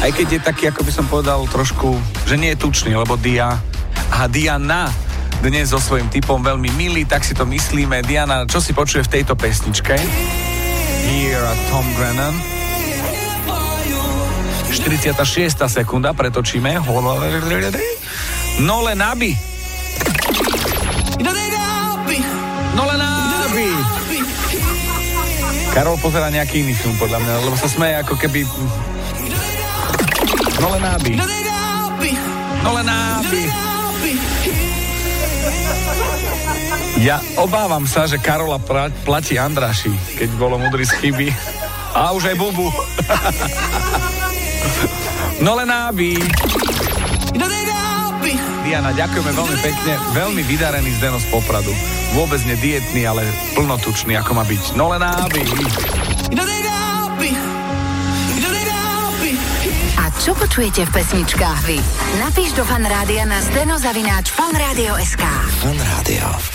Aj keď je taký, ako by som povedal, trošku, že nie je tučný, lebo Dia a Diana dnes so svojím typom veľmi milý, tak si to myslíme. Diana, čo si počuje v tejto pesničke? Here a Tom Grennan. 46. sekunda, pretočíme. Nole Nabi. Nole Nabi. Karol pozera nejaký iný film, podľa mňa, lebo sa smeje ako keby... Nole Nabi. Nole Nabi. Ja obávam sa, že Karola platí Andraši, keď bolo mudrý z chyby. A už aj Bubu. no len náby. Diana, ďakujeme veľmi pekne. Veľmi vydarený Zdeno z Popradu. Vôbec nedietný, ale plnotučný, ako má byť. No len náby. A čo počujete v pesničkách vy? Napíš do fanrádia na steno zavináč fanradio.sk Fanrádio.